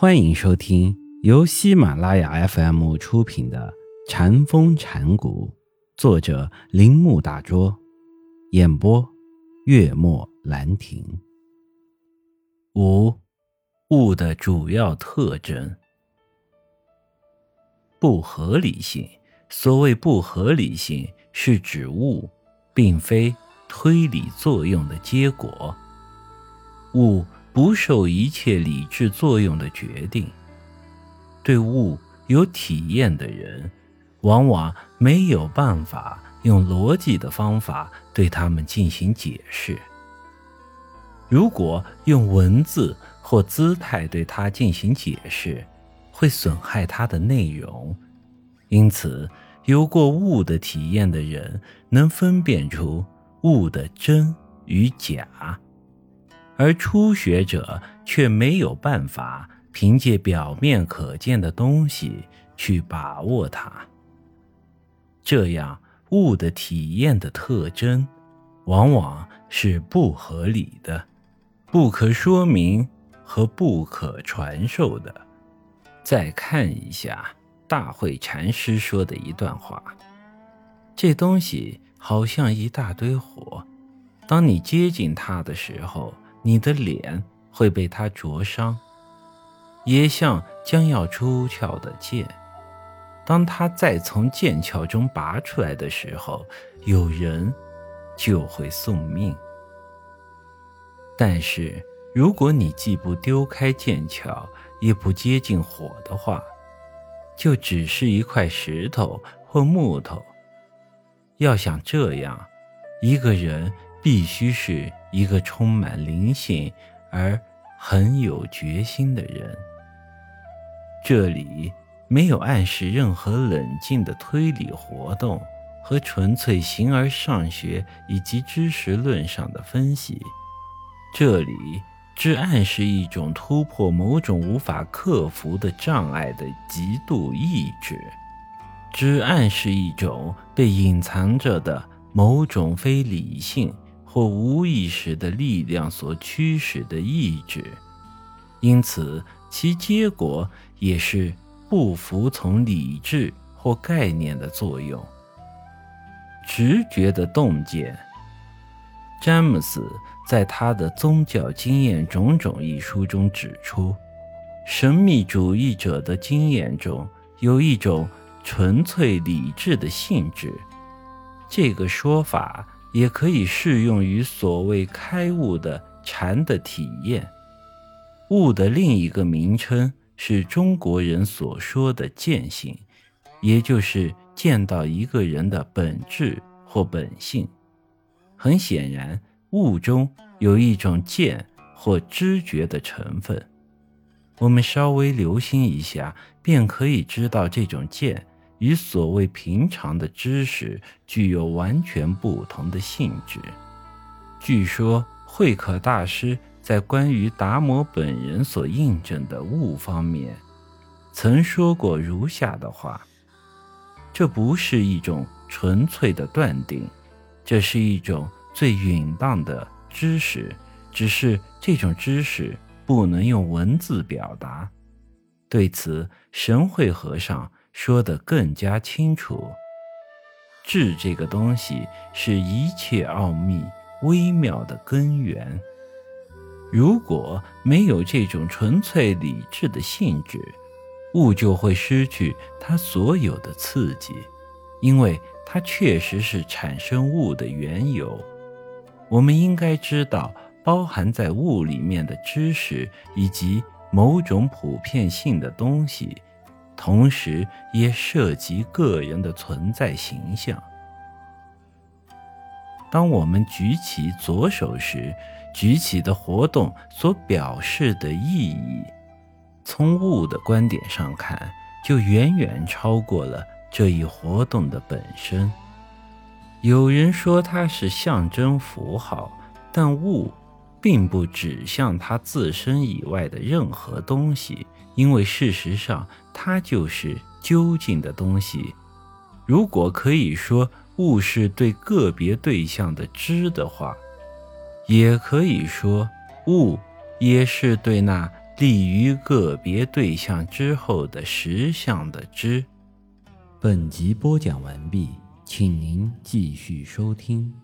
欢迎收听由喜马拉雅 FM 出品的《禅风禅谷，作者铃木大拙，演播月末兰亭。五物的主要特征：不合理性。所谓不合理性，是指物并非推理作用的结果，物。不受一切理智作用的决定，对物有体验的人，往往没有办法用逻辑的方法对他们进行解释。如果用文字或姿态对它进行解释，会损害它的内容。因此，有过物的体验的人，能分辨出物的真与假。而初学者却没有办法凭借表面可见的东西去把握它，这样物的体验的特征往往是不合理的、不可说明和不可传授的。再看一下大会禅师说的一段话：“这东西好像一大堆火，当你接近它的时候。”你的脸会被它灼伤，也像将要出鞘的剑。当它再从剑鞘中拔出来的时候，有人就会送命。但是，如果你既不丢开剑鞘，也不接近火的话，就只是一块石头或木头。要想这样，一个人。必须是一个充满灵性而很有决心的人。这里没有暗示任何冷静的推理活动和纯粹形而上学以及知识论上的分析，这里只暗示一种突破某种无法克服的障碍的极度意志，只暗示一种被隐藏着的某种非理性。或无意识的力量所驱使的意志，因此其结果也是不服从理智或概念的作用。直觉的洞见。詹姆斯在他的《宗教经验种种》一书中指出，神秘主义者的经验中有一种纯粹理智的性质。这个说法。也可以适用于所谓开悟的禅的体验。悟的另一个名称是中国人所说的见性，也就是见到一个人的本质或本性。很显然，悟中有一种见或知觉的成分。我们稍微留心一下，便可以知道这种见。与所谓平常的知识具有完全不同的性质。据说慧可大师在关于达摩本人所印证的物方面，曾说过如下的话：这不是一种纯粹的断定，这是一种最允当的知识，只是这种知识不能用文字表达。对此，神会和尚。说得更加清楚，智这个东西是一切奥秘微妙的根源。如果没有这种纯粹理智的性质，物就会失去它所有的刺激，因为它确实是产生物的缘由。我们应该知道，包含在物里面的知识以及某种普遍性的东西。同时，也涉及个人的存在形象。当我们举起左手时，举起的活动所表示的意义，从物的观点上看，就远远超过了这一活动的本身。有人说它是象征符号，但物。并不指向它自身以外的任何东西，因为事实上它就是究竟的东西。如果可以说物是对个别对象的知的话，也可以说物也是对那立于个别对象之后的实相的知。本集播讲完毕，请您继续收听。